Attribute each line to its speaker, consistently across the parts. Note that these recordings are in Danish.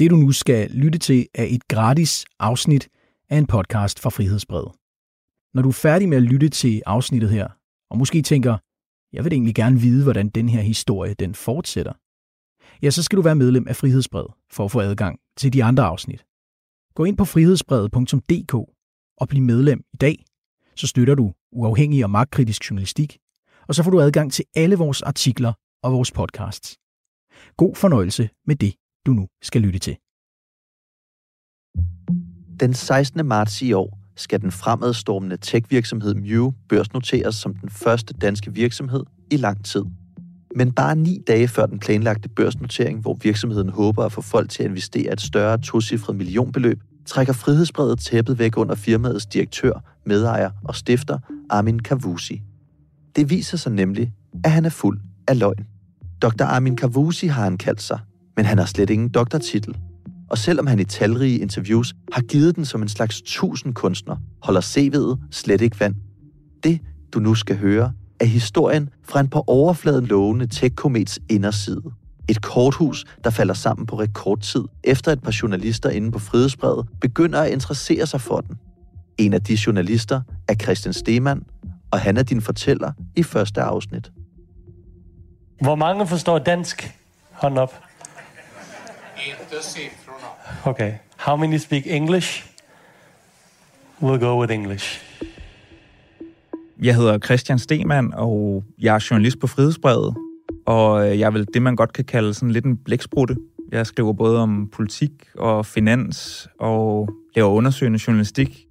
Speaker 1: Det du nu skal lytte til er et gratis afsnit af en podcast fra Frihedsbrevet. Når du er færdig med at lytte til afsnittet her, og måske tænker, jeg vil egentlig gerne vide, hvordan den her historie den fortsætter, ja, så skal du være medlem af Frihedsbrevet for at få adgang til de andre afsnit. Gå ind på frihedsbrevet.dk og bliv medlem i dag, så støtter du uafhængig og magtkritisk journalistik, og så får du adgang til alle vores artikler og vores podcasts. God fornøjelse med det, du nu skal lytte til.
Speaker 2: Den 16. marts i år skal den fremadstormende tech-virksomhed Mew børsnoteres som den første danske virksomhed i lang tid. Men bare ni dage før den planlagte børsnotering, hvor virksomheden håber at få folk til at investere et større tocifret millionbeløb, trækker frihedsbredet tæppet væk under firmaets direktør, medejer og stifter Armin Kavusi. Det viser sig nemlig, at han er fuld af løgn. Dr. Armin Kavusi har han kaldt sig, men han har slet ingen doktortitel. Og selvom han i talrige interviews har givet den som en slags tusind kunstner, holder CV'et slet ikke vand. Det, du nu skal høre, er historien fra en på overfladen lovende tech-komets inderside. Et korthus, der falder sammen på rekordtid, efter et par journalister inde på Frihedsbrevet begynder at interessere sig for den. En af de journalister er Christian Stemann, og han er din fortæller i første afsnit.
Speaker 3: Hvor mange forstår dansk? Hånd op.
Speaker 4: Inte siffrorna.
Speaker 3: Okay. How many speak English? We'll go with English.
Speaker 5: Jeg hedder Christian Stemann, og jeg er journalist på Frihedsbrevet, og jeg er vel det, man godt kan kalde sådan lidt en blæksprutte. Jeg skriver både om politik og finans, og laver undersøgende journalistik.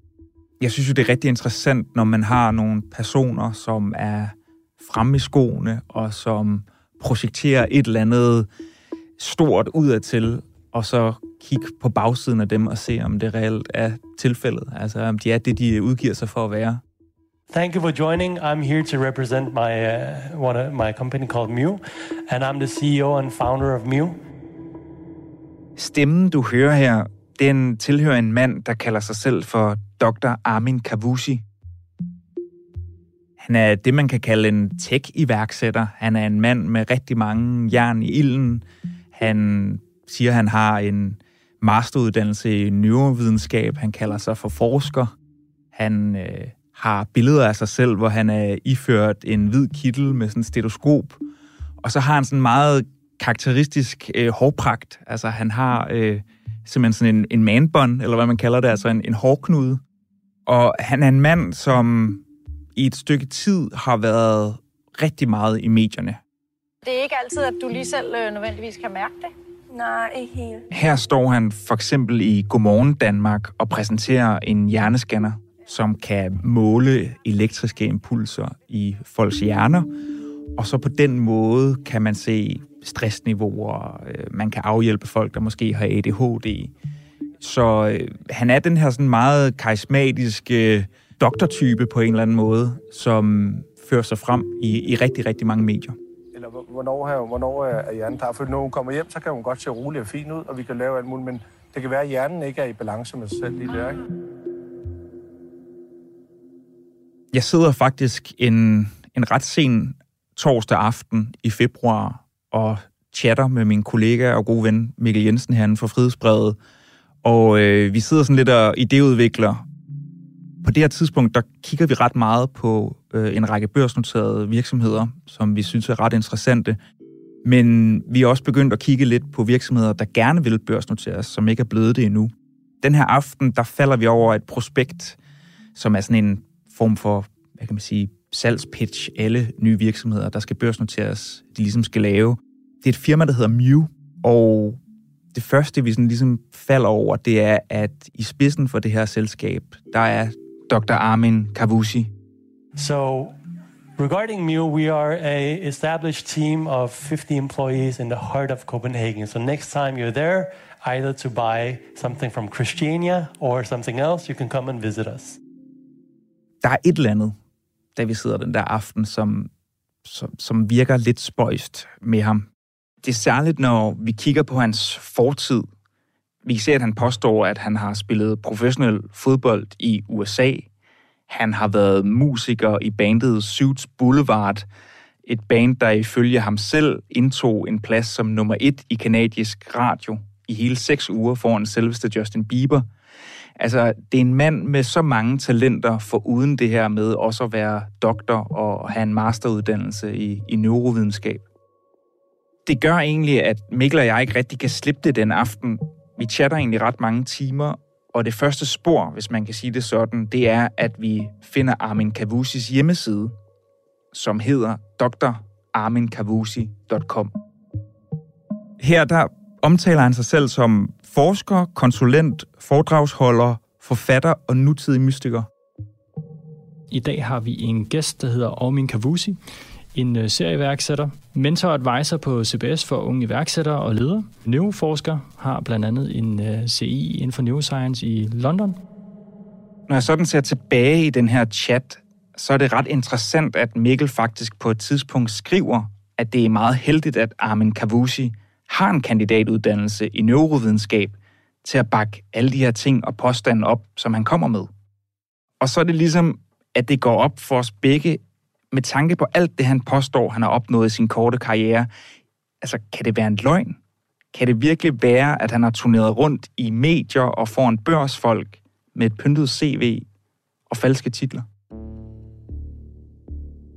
Speaker 5: Jeg synes jo, det er rigtig interessant, når man har nogle personer, som er fremme i skoene, og som projekterer et eller andet stort udadtil, og så kigge på bagsiden af dem og se, om det reelt er tilfældet. Altså, om de er det, de udgiver sig for at være.
Speaker 3: Thank you for joining. I'm here to represent my uh, one of my company called Mew, and I'm the CEO and founder of Mew.
Speaker 5: Stemmen, du hører her, den tilhører en mand, der kalder sig selv for Dr. Armin Kavusi. Han er det, man kan kalde en tech-iværksætter. Han er en mand med rigtig mange jern i ilden. Han siger, han har en masteruddannelse i neurovidenskab. Han kalder sig for forsker. Han øh, har billeder af sig selv, hvor han er iført en hvid kittel med sådan en stetoskop. Og så har han sådan meget karakteristisk øh, hårpragt. Altså han har øh, simpelthen sådan en, en manbånd, eller hvad man kalder det, altså en, en hårknude. Og han er en mand, som i et stykke tid har været rigtig meget i medierne.
Speaker 6: Det er ikke altid, at du lige selv øh, nødvendigvis kan mærke det.
Speaker 7: Nej, ikke helt.
Speaker 5: Her står han for eksempel i Godmorgen Danmark og præsenterer en hjernescanner, som kan måle elektriske impulser i folks hjerner. Og så på den måde kan man se stressniveauer, øh, man kan afhjælpe folk, der måske har ADHD. Så øh, han er den her sådan meget karismatiske doktortype på en eller anden måde, som fører sig frem i, i rigtig, rigtig mange medier.
Speaker 8: Eller hvornår, her, hvornår er hjernen klar? For når hun kommer hjem, så kan hun godt se rolig og fin ud, og vi kan lave alt muligt, men det kan være, at hjernen ikke er i balance med sig selv lige der, ikke?
Speaker 5: Jeg sidder faktisk en, en ret sen torsdag aften i februar og chatter med min kollega og gode ven Mikkel Jensen herinde fra Frihedsbrevet. Og øh, vi sidder sådan lidt og idéudvikler. På det her tidspunkt, der kigger vi ret meget på øh, en række børsnoterede virksomheder, som vi synes er ret interessante. Men vi er også begyndt at kigge lidt på virksomheder, der gerne vil børsnoteres, som ikke er blevet det endnu. Den her aften, der falder vi over et prospekt, som er sådan en form for, hvad kan man sige, salgspitch, alle nye virksomheder, der skal børsnoteres, de ligesom skal lave. Det er et firma, der hedder Mew, og det første, vi sådan ligesom falder over, det er, at i spidsen for det her selskab, der er Dr. Armin Kavusi.
Speaker 3: So, regarding Mew, we are a established team of 50 employees in the heart of Copenhagen. So next time you're there, either to buy something from Christiania or something else, you can come and visit us.
Speaker 5: Der er et eller andet, da vi sidder den der aften, som, som, som virker lidt spøjst med ham. Det er særligt, når vi kigger på hans fortid. Vi kan se, at han påstår, at han har spillet professionel fodbold i USA. Han har været musiker i bandet Suits Boulevard, et band, der ifølge ham selv indtog en plads som nummer et i kanadisk radio i hele seks uger foran selveste Justin Bieber. Altså, det er en mand med så mange talenter, for uden det her med også at være doktor og have en masteruddannelse i, i neurovidenskab. Det gør egentlig, at Mikkel og jeg ikke rigtig kan slippe det den aften. Vi chatter egentlig ret mange timer, og det første spor, hvis man kan sige det sådan, det er, at vi finder Armin Kavusis hjemmeside, som hedder drarminkavusi.com. Her der omtaler han sig selv som forsker, konsulent, foredragsholder, forfatter og nutidig mystiker.
Speaker 7: I dag har vi en gæst, der hedder Armin Kavusi, en øh, serieværksætter, mentor og advisor på CBS for unge iværksættere og ledere. Neuroforsker har blandt andet en øh, CI inden for neuroscience i London.
Speaker 5: Når jeg sådan ser tilbage i den her chat, så er det ret interessant, at Mikkel faktisk på et tidspunkt skriver, at det er meget heldigt, at Armin Kavusi har en kandidatuddannelse i neurovidenskab til at bakke alle de her ting og påstande op, som han kommer med. Og så er det ligesom, at det går op for os begge, med tanke på alt det, han påstår, han har opnået i sin korte karriere. Altså, kan det være en løgn? Kan det virkelig være, at han har turneret rundt i medier og foran børsfolk med et pyntet CV og falske titler?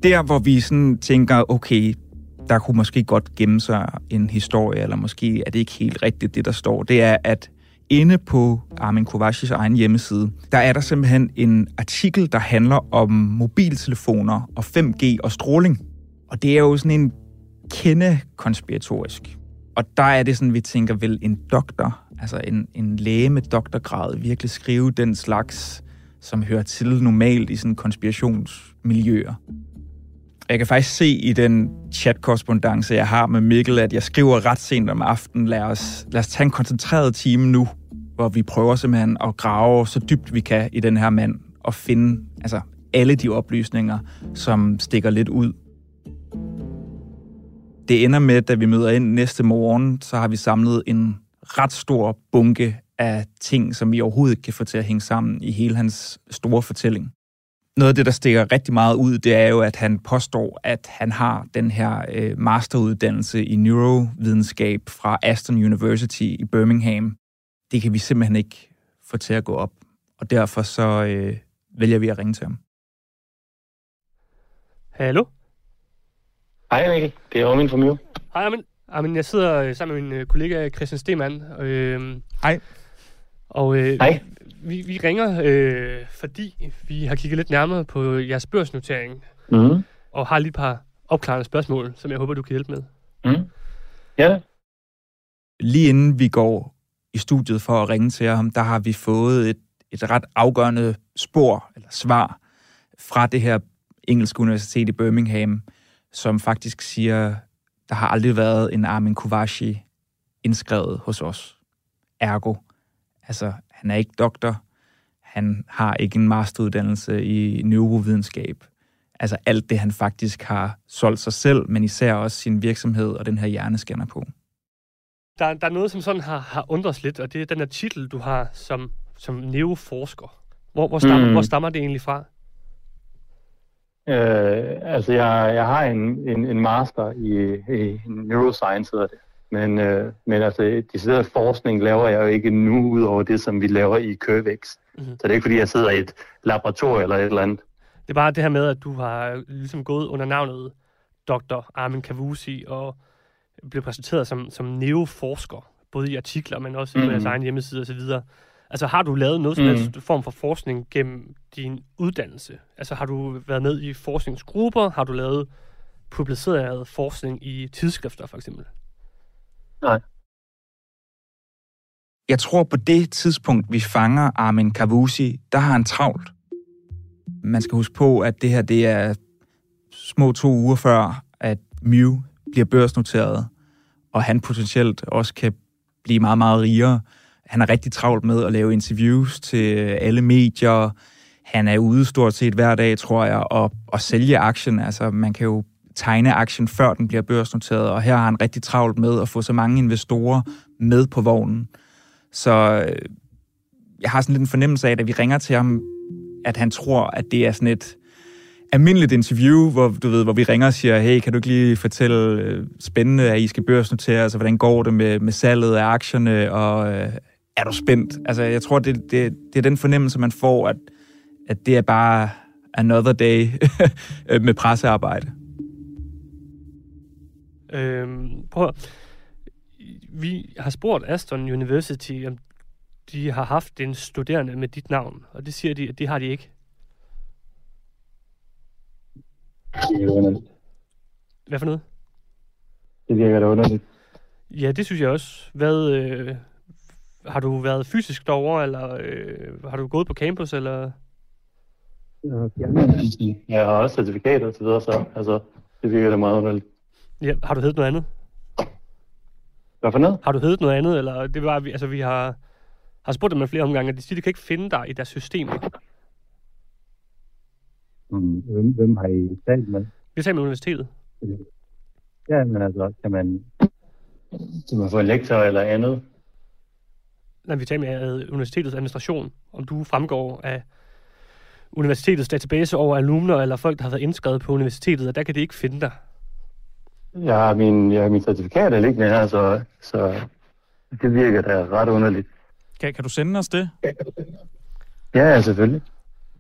Speaker 5: Der, hvor vi sådan tænker, okay, der kunne måske godt gemme sig en historie, eller måske er det ikke helt rigtigt, det der står, det er, at inde på Armin Kovacs egen hjemmeside, der er der simpelthen en artikel, der handler om mobiltelefoner og 5G og stråling. Og det er jo sådan en kende konspiratorisk. Og der er det sådan, vi tænker, vil en doktor, altså en, en læge med doktorgrad, virkelig skrive den slags, som hører til normalt i sådan konspirationsmiljøer. Jeg kan faktisk se i den chatkorrespondence, jeg har med Mikkel, at jeg skriver ret sent om aftenen, lad os, lad os tage en koncentreret time nu, hvor vi prøver simpelthen at grave så dybt vi kan i den her mand, og finde altså, alle de oplysninger, som stikker lidt ud. Det ender med, at da vi møder ind næste morgen, så har vi samlet en ret stor bunke af ting, som vi overhovedet ikke kan få til at hænge sammen i hele hans store fortælling noget af det, der stikker rigtig meget ud, det er jo, at han påstår, at han har den her øh, masteruddannelse i neurovidenskab fra Aston University i Birmingham. Det kan vi simpelthen ikke få til at gå op. Og derfor så øh, vælger vi at ringe til ham.
Speaker 9: Hallo?
Speaker 10: Hej Mikkel, det er Armin fra Mio.
Speaker 9: Hej Armin. Armin, jeg sidder øh, sammen med min øh, kollega Christian Stemann.
Speaker 5: Øh, Hej.
Speaker 9: Og øh,
Speaker 10: Hej.
Speaker 9: Vi, vi ringer, øh, fordi vi har kigget lidt nærmere på jeres børsnotering,
Speaker 10: mm.
Speaker 9: og har lige et par opklarende spørgsmål, som jeg håber, du kan hjælpe med.
Speaker 10: Mm. Ja.
Speaker 5: Lige inden vi går i studiet for at ringe til ham, der har vi fået et, et ret afgørende spor, eller svar, fra det her engelske universitet i Birmingham, som faktisk siger, der har aldrig været en Armin Kovaci indskrevet hos os. Ergo, altså han er ikke doktor. Han har ikke en masteruddannelse i neurovidenskab. Altså alt det, han faktisk har solgt sig selv, men især også sin virksomhed og den her hjerneskanner på.
Speaker 9: Der, der er noget, som sådan har, har undret lidt, og det er den her titel, du har som, som neuroforsker. Hvor, hvor, stammer, mm. hvor stammer det egentlig fra?
Speaker 10: Øh, altså, jeg, jeg har en, en, en master i, i neuroscience, hedder det. Men, øh, men altså, decideret forskning laver jeg jo ikke nu, ud over det, som vi laver i Curvex. Mm-hmm. Så det er ikke, fordi jeg sidder i et laboratorium eller et eller andet.
Speaker 9: Det er bare det her med, at du har ligesom gået under navnet Dr. Armin Kavusi og blev præsenteret som, som neoforsker, både i artikler, men også mm-hmm. på jeres egen hjemmeside osv. Altså har du lavet noget som helst mm. form for forskning gennem din uddannelse? Altså har du været med i forskningsgrupper? Har du lavet publiceret forskning i tidsskrifter for eksempel?
Speaker 10: Nej.
Speaker 5: Jeg tror på det tidspunkt, vi fanger Armin Kavusi, der har han travlt. Man skal huske på, at det her det er små to uger før, at Mew bliver børsnoteret, og han potentielt også kan blive meget, meget rigere. Han er rigtig travlt med at lave interviews til alle medier. Han er ude stort set hver dag, tror jeg, og, og sælge aktien. Altså, man kan jo tegne aktien, før den bliver børsnoteret, og her har han rigtig travlt med at få så mange investorer med på vognen. Så øh, jeg har sådan lidt en fornemmelse af, at vi ringer til ham, at han tror, at det er sådan et, almindeligt interview, hvor, du ved, hvor vi ringer og siger, hey, kan du ikke lige fortælle øh, spændende, at I skal børsnotere, altså hvordan går det med, med salget af aktierne, og øh, er du spændt? Altså, jeg tror, det, det, det er den fornemmelse, man får, at, at det er bare another day øh, med pressearbejde.
Speaker 9: Øhm, prøv at, Vi har spurgt Aston University, om de har haft en studerende med dit navn, og det siger de, at det har de ikke.
Speaker 10: Det er underligt.
Speaker 9: Hvad for noget?
Speaker 10: Det virker da underligt.
Speaker 9: Ja, det synes jeg også. Hvad, øh, har du været fysisk derovre, eller øh, har du gået på campus, eller?
Speaker 10: Jeg har også certifikater og så videre, så altså, det virker da meget underligt.
Speaker 9: Ja, har du heddet noget andet?
Speaker 10: Hvad for noget?
Speaker 9: Har du heddet noget andet, eller det var, altså vi har, har spurgt dem flere omgange, og de siger, de kan ikke finde dig i deres systemer.
Speaker 10: Mm, hvem, hvem har I talt med?
Speaker 9: Vi har talt med universitetet.
Speaker 10: Ja, men altså, kan man, kan man få en lektor eller andet?
Speaker 9: Når vi taler med øh, universitetets administration, om du fremgår af universitetets database over alumner eller folk, der har været indskrevet på universitetet, og der kan de ikke finde dig.
Speaker 10: Jeg har min, jeg har min certifikater liggende her, så, så det virker da ret underligt.
Speaker 5: Kan, kan du sende os det?
Speaker 10: Ja, selvfølgelig.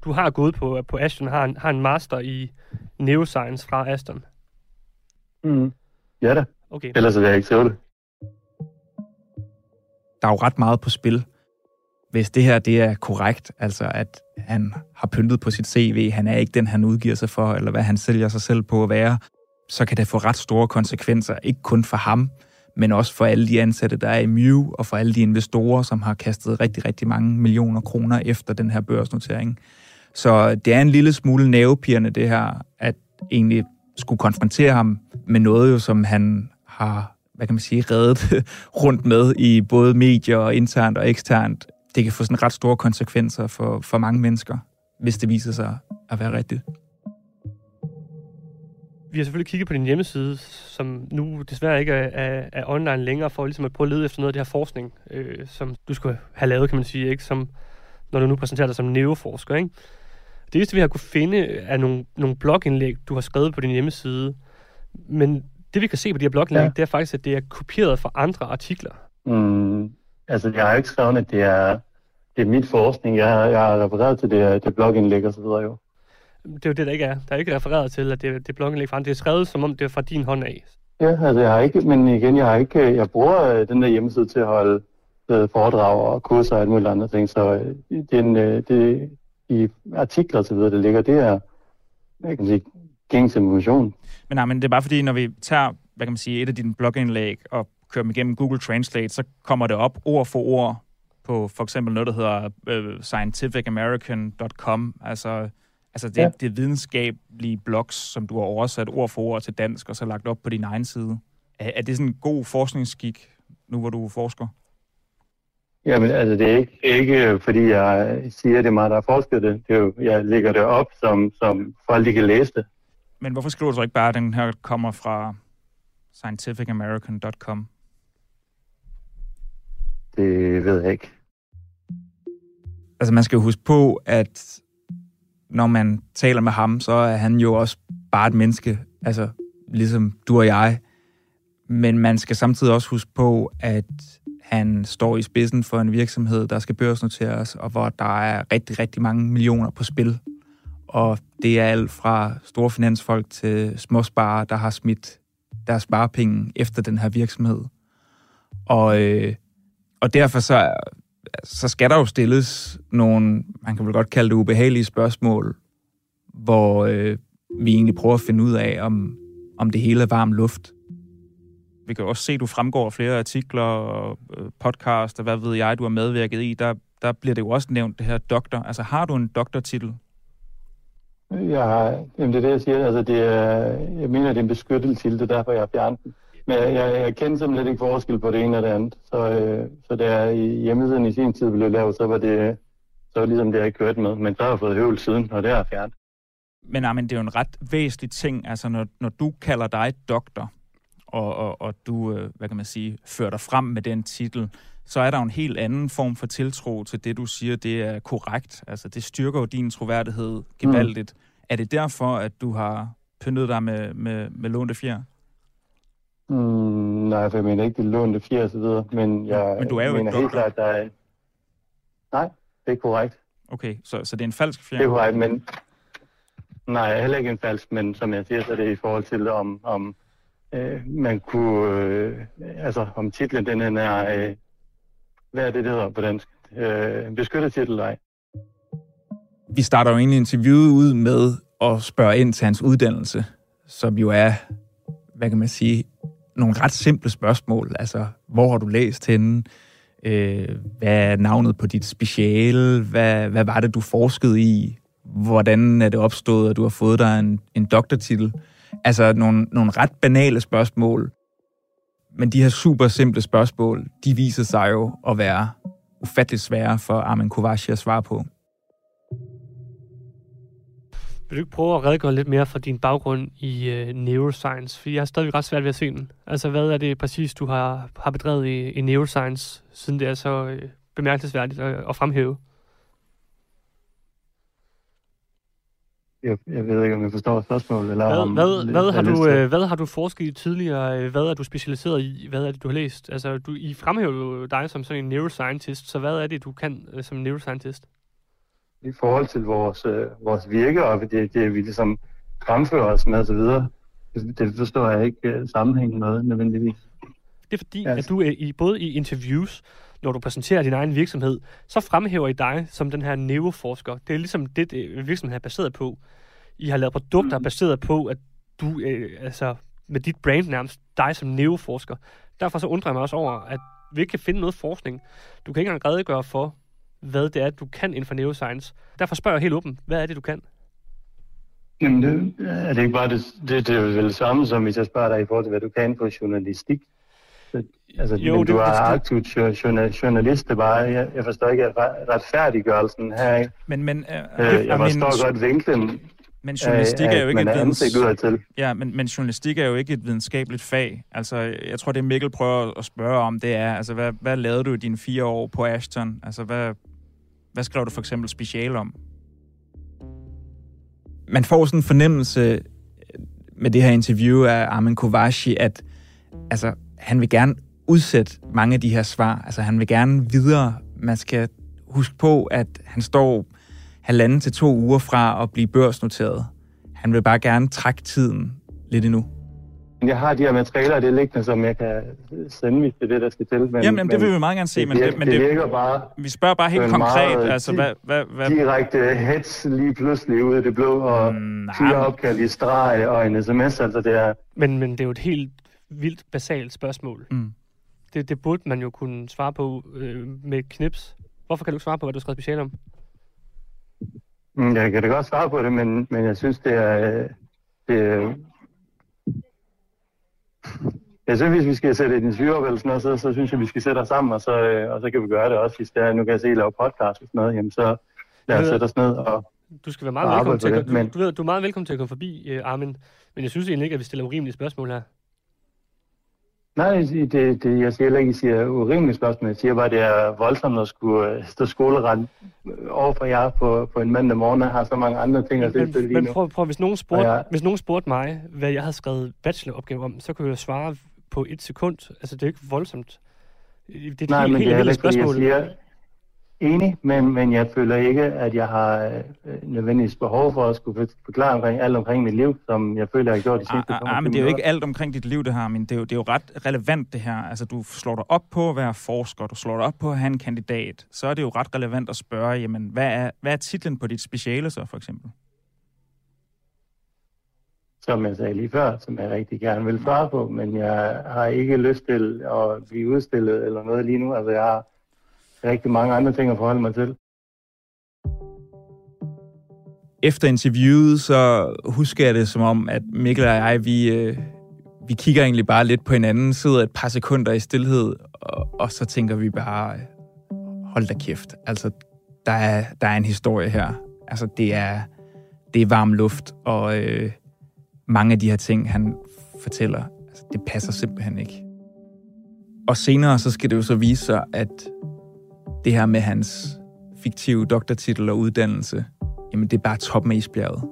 Speaker 9: Du har gået på, på Aston, har en, har en master i neuroscience fra Aston.
Speaker 10: Mm. Ja da.
Speaker 9: Okay.
Speaker 10: Ellers vil jeg ikke skrive det.
Speaker 5: der er jo ret meget på spil. Hvis det her det er korrekt, altså at han har pyntet på sit CV, han er ikke den, han udgiver sig for, eller hvad han sælger sig selv på at være, så kan det få ret store konsekvenser, ikke kun for ham, men også for alle de ansatte, der er i Mew, og for alle de investorer, som har kastet rigtig, rigtig mange millioner kroner efter den her børsnotering. Så det er en lille smule nervepirrende, det her, at egentlig skulle konfrontere ham med noget, jo, som han har, hvad kan man sige, reddet rundt med i både medier og internt og eksternt. Det kan få sådan ret store konsekvenser for, for mange mennesker, hvis det viser sig at være rigtigt.
Speaker 9: Vi har selvfølgelig kigget på din hjemmeside, som nu desværre ikke er, er, er online længere, for ligesom at prøve at lede efter noget af det her forskning, øh, som du skulle have lavet, kan man sige, ikke? Som, når du nu præsenterer dig som neoforsker. Ikke? Det eneste, vi har kunne finde, er nogle, nogle blogindlæg, du har skrevet på din hjemmeside. Men det, vi kan se på de her blogindlæg,
Speaker 10: Ja.
Speaker 9: det er faktisk, at det er kopieret fra andre artikler.
Speaker 10: Mm. Altså, jeg har ikke skrevet, at det er, det er mit forskning. Jeg, har- jeg har refereret til det, det blogindlæg og så videre jo.
Speaker 9: Det er jo det, der ikke er. Der er ikke refereret til, at det, det er blogindlæg fra andre. Det er skrevet, som om det er fra din hånd af.
Speaker 10: Ja, altså jeg har ikke, men igen, jeg har ikke, jeg bruger øh, den der hjemmeside til at holde øh, foredrag og kurser og alle mulige andre ting, så øh, den, øh, det, de artikler videre, der ligger, det er, jeg kan sige, gængs information.
Speaker 5: Men nej, men det er bare fordi, når vi tager, hvad kan man sige, et af dine blogindlæg og kører dem igennem Google Translate, så kommer det op ord for ord på for eksempel noget, der hedder øh, scientificamerican.com. Altså, altså det,
Speaker 10: Ja.
Speaker 5: ja. det er videnskabelige blogs, som du har oversat ord for ord til dansk og så lagt op på din egen side. Er, er det sådan en god forskningsskik, nu hvor du forsker?
Speaker 10: Jamen, altså det er ikke, ikke øh, fordi jeg siger, at det er mig, der har forsket det. det er jo, jeg lægger det op, som, som folk de kan læse det.
Speaker 5: Men hvorfor skriver du så ikke bare, at den her kommer fra scientificamerican.com?
Speaker 10: Det ved jeg ikke.
Speaker 5: Altså man skal jo huske på, at når man taler med ham, så er han jo også bare et menneske, altså ligesom du og jeg. Men man skal samtidig også huske på, at han står i spidsen for en virksomhed, der skal børsnoteres, og hvor der er rigtig, rigtig mange millioner på spil. Og det er alt fra store finansfolk til småsparere, der har smidt deres sparepenge efter den her virksomhed. Og, øh, og derfor så, så skal der jo stilles nogle, man kan vel godt kalde det ubehagelige spørgsmål, hvor øh, vi egentlig prøver at finde ud af, om, om det hele er varm luft. Vi kan også se, at du fremgår af flere artikler og øh, podcast, og hvad ved jeg, du har medvirket i. Der, der bliver det jo også nævnt, det her doktor. Altså har du en doktortitel?
Speaker 10: Jeg har, jamen det er det, jeg siger. Altså, det er, jeg mener, det er en beskyttet til, det er derfor, jeg har fjernet den. Men jeg, jeg, jeg kender simpelthen ikke forskel på det ene og det andet. Så, øh, så i hjemmesiden i sin tid blev lavet, så var det, så var det ligesom det, jeg kørte med. Men så har jeg fået høvel siden, og det har jeg fjernet.
Speaker 5: Men, nej, men det er jo en ret væsentlig ting, altså når, når du kalder dig doktor, og, og, og du, øh, hvad kan man sige, fører dig frem med den titel, så er der jo en helt anden form for tiltro til det, du siger, det er korrekt. Altså det styrker jo din troværdighed gevaldigt, mm. Er det derfor, at du har pyntet dig med, med, med lånte fjer?
Speaker 10: Mm, nej, for jeg mener ikke, det lånte fjer og så videre, men jeg
Speaker 5: Men du er jo
Speaker 10: mener helt klart, der er... Nej, det er korrekt.
Speaker 5: Okay, så, så det er en falsk fjer?
Speaker 10: Det er korrekt, men... Nej, heller ikke en falsk, men som jeg siger, så er det i forhold til, om, om øh, man kunne... Øh, altså, om titlen, den den er... Øh, hvad er det, det hedder på dansk? Øh, beskyttet titel, nej.
Speaker 5: Vi starter jo egentlig interviewet ud med at spørge ind til hans uddannelse, som jo er, hvad kan man sige, nogle ret simple spørgsmål. Altså, hvor har du læst henne? Øh, hvad er navnet på dit speciale? Hvad, hvad var det, du forskede i? Hvordan er det opstået, at du har fået dig en, en doktortitel? Altså, nogle, nogle ret banale spørgsmål. Men de her super simple spørgsmål, de viser sig jo at være ufatteligt svære for Armin Kovaci at svare på.
Speaker 9: Vil du ikke prøve at redegøre lidt mere for din baggrund i øh, neuroscience? For jeg har stadig ret svært ved at se den. Altså, hvad er det præcis, du har, har bedrevet i, i neuroscience, siden det er så øh, bemærkelsesværdigt at, at fremhæve?
Speaker 10: Jeg, jeg ved ikke, om jeg forstår spørgsmålet. Eller
Speaker 9: Hvad,
Speaker 10: om,
Speaker 9: hvad, hvad, har du, øh, hvad har du forsket i tidligere? Hvad er du specialiseret i? Hvad er det, du har læst? Altså, du, I fremhæver jo dig som sådan en neuroscientist, så hvad er det, du kan øh, som neuroscientist?
Speaker 10: i forhold til vores, øh, vores virke, og det, det vi ligesom fremfører os med osv., det, det forstår jeg ikke øh, sammenhængen med nødvendigvis.
Speaker 9: Det er fordi, at du er i, både i interviews, når du præsenterer din egen virksomhed, så fremhæver I dig som den her neuroforsker. Det er ligesom det, det virksomheden er baseret på. I har lavet produkter mm. baseret på, at du, øh, altså med dit brand nærmest, dig som neuroforsker. Derfor så undrer jeg mig også over, at vi ikke kan finde noget forskning. Du kan ikke engang redegøre for, hvad det er, du kan inden for neuroscience. Derfor spørger jeg helt åbent, hvad er det, du kan?
Speaker 10: Jamen, det, er det ikke bare det, det, det er vel det samme, som hvis jeg spørger dig i forhold til, hvad du kan på journalistik? Så, altså,
Speaker 9: Jo,
Speaker 10: men
Speaker 9: det-
Speaker 10: du er
Speaker 9: det-
Speaker 10: aktiv jo- journal, journalist, det er bare, jeg, jeg forstår ikke re- retfærdiggørelsen her, ikke?
Speaker 5: Men, men, øh,
Speaker 10: Øh, jeg
Speaker 5: men-
Speaker 10: forstår godt vinklen,
Speaker 5: Men journalistik er jo
Speaker 10: at
Speaker 5: ikke et videns-. Ja, men, men journalistik er jo ikke et videnskabeligt fag. Altså, jeg tror, det Mikkel prøver at spørge om, det er, altså, hvad, hvad lavede du i dine fire år på Ashton? Altså, hvad, hvad skrev du for eksempel special om? Man får sådan en fornemmelse med det her interview af Armin Kovaci, at altså, han vil gerne udsætte mange af de her svar. Altså, han vil gerne videre. Man skal huske på, at han står halvanden til to uger fra at blive børsnoteret. Han vil bare gerne trække tiden lidt endnu.
Speaker 10: Jeg har de her materialer, det er liggende, som jeg kan sende, hvis det er det, der skal til. Men,
Speaker 5: Jamen, jamen, det vil vi meget gerne se, men det- men
Speaker 10: det,
Speaker 5: det-
Speaker 10: virker bare...
Speaker 5: Vi spørger bare helt konkret,
Speaker 10: meget
Speaker 5: altså, hvad- hvad- hvad-
Speaker 10: Direkte hets lige pludselig ud af det blå, og
Speaker 5: Mm,
Speaker 10: fire opkald i streg og en sms, altså det er...
Speaker 9: Men, men det er jo et helt vildt basalt spørgsmål.
Speaker 5: Mm.
Speaker 9: Det, det burde man jo kunne svare på øh, med knips. Hvorfor kan du ikke svare på, hvad du har skrevet speciale om?
Speaker 10: Mm, Jeg kan da godt svare på det, men, men jeg synes, det er... øh, Det er jeg synes, hvis vi skal sætte et interview op eller sådan noget, så, så synes jeg, vi skal sætte os sammen, og så, øh, og så kan vi gøre det også. Hvis det er, nu kan jeg se, at I laver podcast og sådan noget, jamen så lad os sætte os ned og
Speaker 9: Du skal være meget velkommen til
Speaker 10: det,
Speaker 9: du, du, ved, du er meget velkommen til at komme forbi, øh, Armin. Men jeg synes egentlig ikke, at vi stiller urimelige spørgsmål her.
Speaker 10: Nej, det, det, jeg siger heller ikke, I siger urimelige spørgsmål. Jeg siger bare, at det er voldsomt at skulle øh, stå skoleret over for jer på, på en mandag morgen, og har så mange andre ting at se til
Speaker 9: Men,
Speaker 10: lige
Speaker 9: men
Speaker 10: nu.
Speaker 9: prøv, prøv, hvis nogen, spurgte,
Speaker 10: jeg-
Speaker 9: hvis nogen spurgte mig, hvad jeg havde skrevet bacheloropgave om, så kunne jeg svare på et sekund. Altså, det er ikke voldsomt. Det er et
Speaker 10: Nej,
Speaker 9: helt,
Speaker 10: men
Speaker 9: helt
Speaker 10: det er heller ikke, fordi jeg
Speaker 9: spørgsmål.
Speaker 10: siger enig, men, men jeg føler ikke, at jeg har øh, nødvendigvis behov for at skulle forklare omkring alt omkring mit liv, som jeg føler, jeg har gjort de sidste
Speaker 5: Ah,
Speaker 10: 25
Speaker 5: ah, men det er jo ikke alt omkring dit liv, det her, men det er jo, det er jo ret relevant, det her. Altså, du slår dig op på at være forsker, du slår dig op på at have en kandidat, så er det jo ret relevant at spørge, jamen, hvad er, hvad er titlen på dit speciale så, for eksempel?
Speaker 10: som jeg sagde lige før, som jeg rigtig gerne vil svare på, men jeg har ikke lyst til at blive udstillet eller noget lige nu. Altså, jeg har rigtig mange andre ting at forholde mig til.
Speaker 5: Efter interviewet, så husker jeg det som om, at Mikkel og jeg, vi, øh, vi kigger egentlig bare lidt på hinanden, sidder et par sekunder i stillhed, og, og så tænker vi bare, hold da kæft. Altså, der er, der er en historie her. Altså, det er, det er varm luft, og øh, mange af de her ting, han fortæller, altså, det passer simpelthen ikke. Og senere, så skal det jo så vise sig, at det her med hans fiktive doktortitel og uddannelse, jamen det er bare toppen af isbjerget.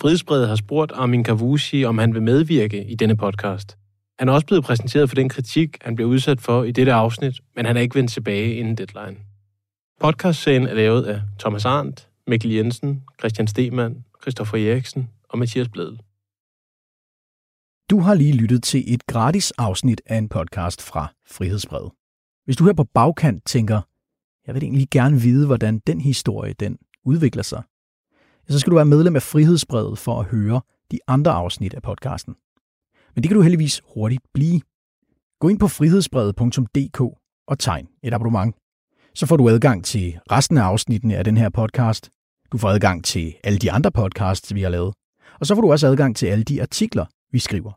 Speaker 11: Frihedsbredet har spurgt Armin Kavushi, om han vil medvirke i denne podcast. Han er også blevet præsenteret for den kritik, han blev udsat for i dette afsnit, men han er ikke vendt tilbage inden deadline. Podcastserien er lavet af Thomas Arndt, Mikkel Jensen, Christian Stemann, Christoffer Eriksen og Mathias Bledel.
Speaker 1: Du har lige lyttet til et gratis afsnit af en podcast fra Frihedsbrevet. Hvis du her på bagkant tænker, jeg vil egentlig gerne vide, hvordan den historie den udvikler sig, så skal du være medlem af Frihedsbrevet for at høre de andre afsnit af podcasten. Men det kan du heldigvis hurtigt blive. Gå ind på frihedsbrevet.dk og tegn et abonnement. Så får du adgang til resten af afsnittene af den her podcast. Du får adgang til alle de andre podcasts, vi har lavet. Og så får du også adgang til alle de artikler, vi skriver.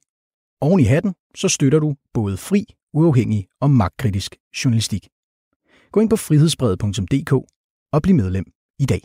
Speaker 1: Oven i hatten, så støtter du både fri, uafhængig og magtkritisk journalistik. Gå ind på frihedsbrevet.dk og bliv medlem i dag.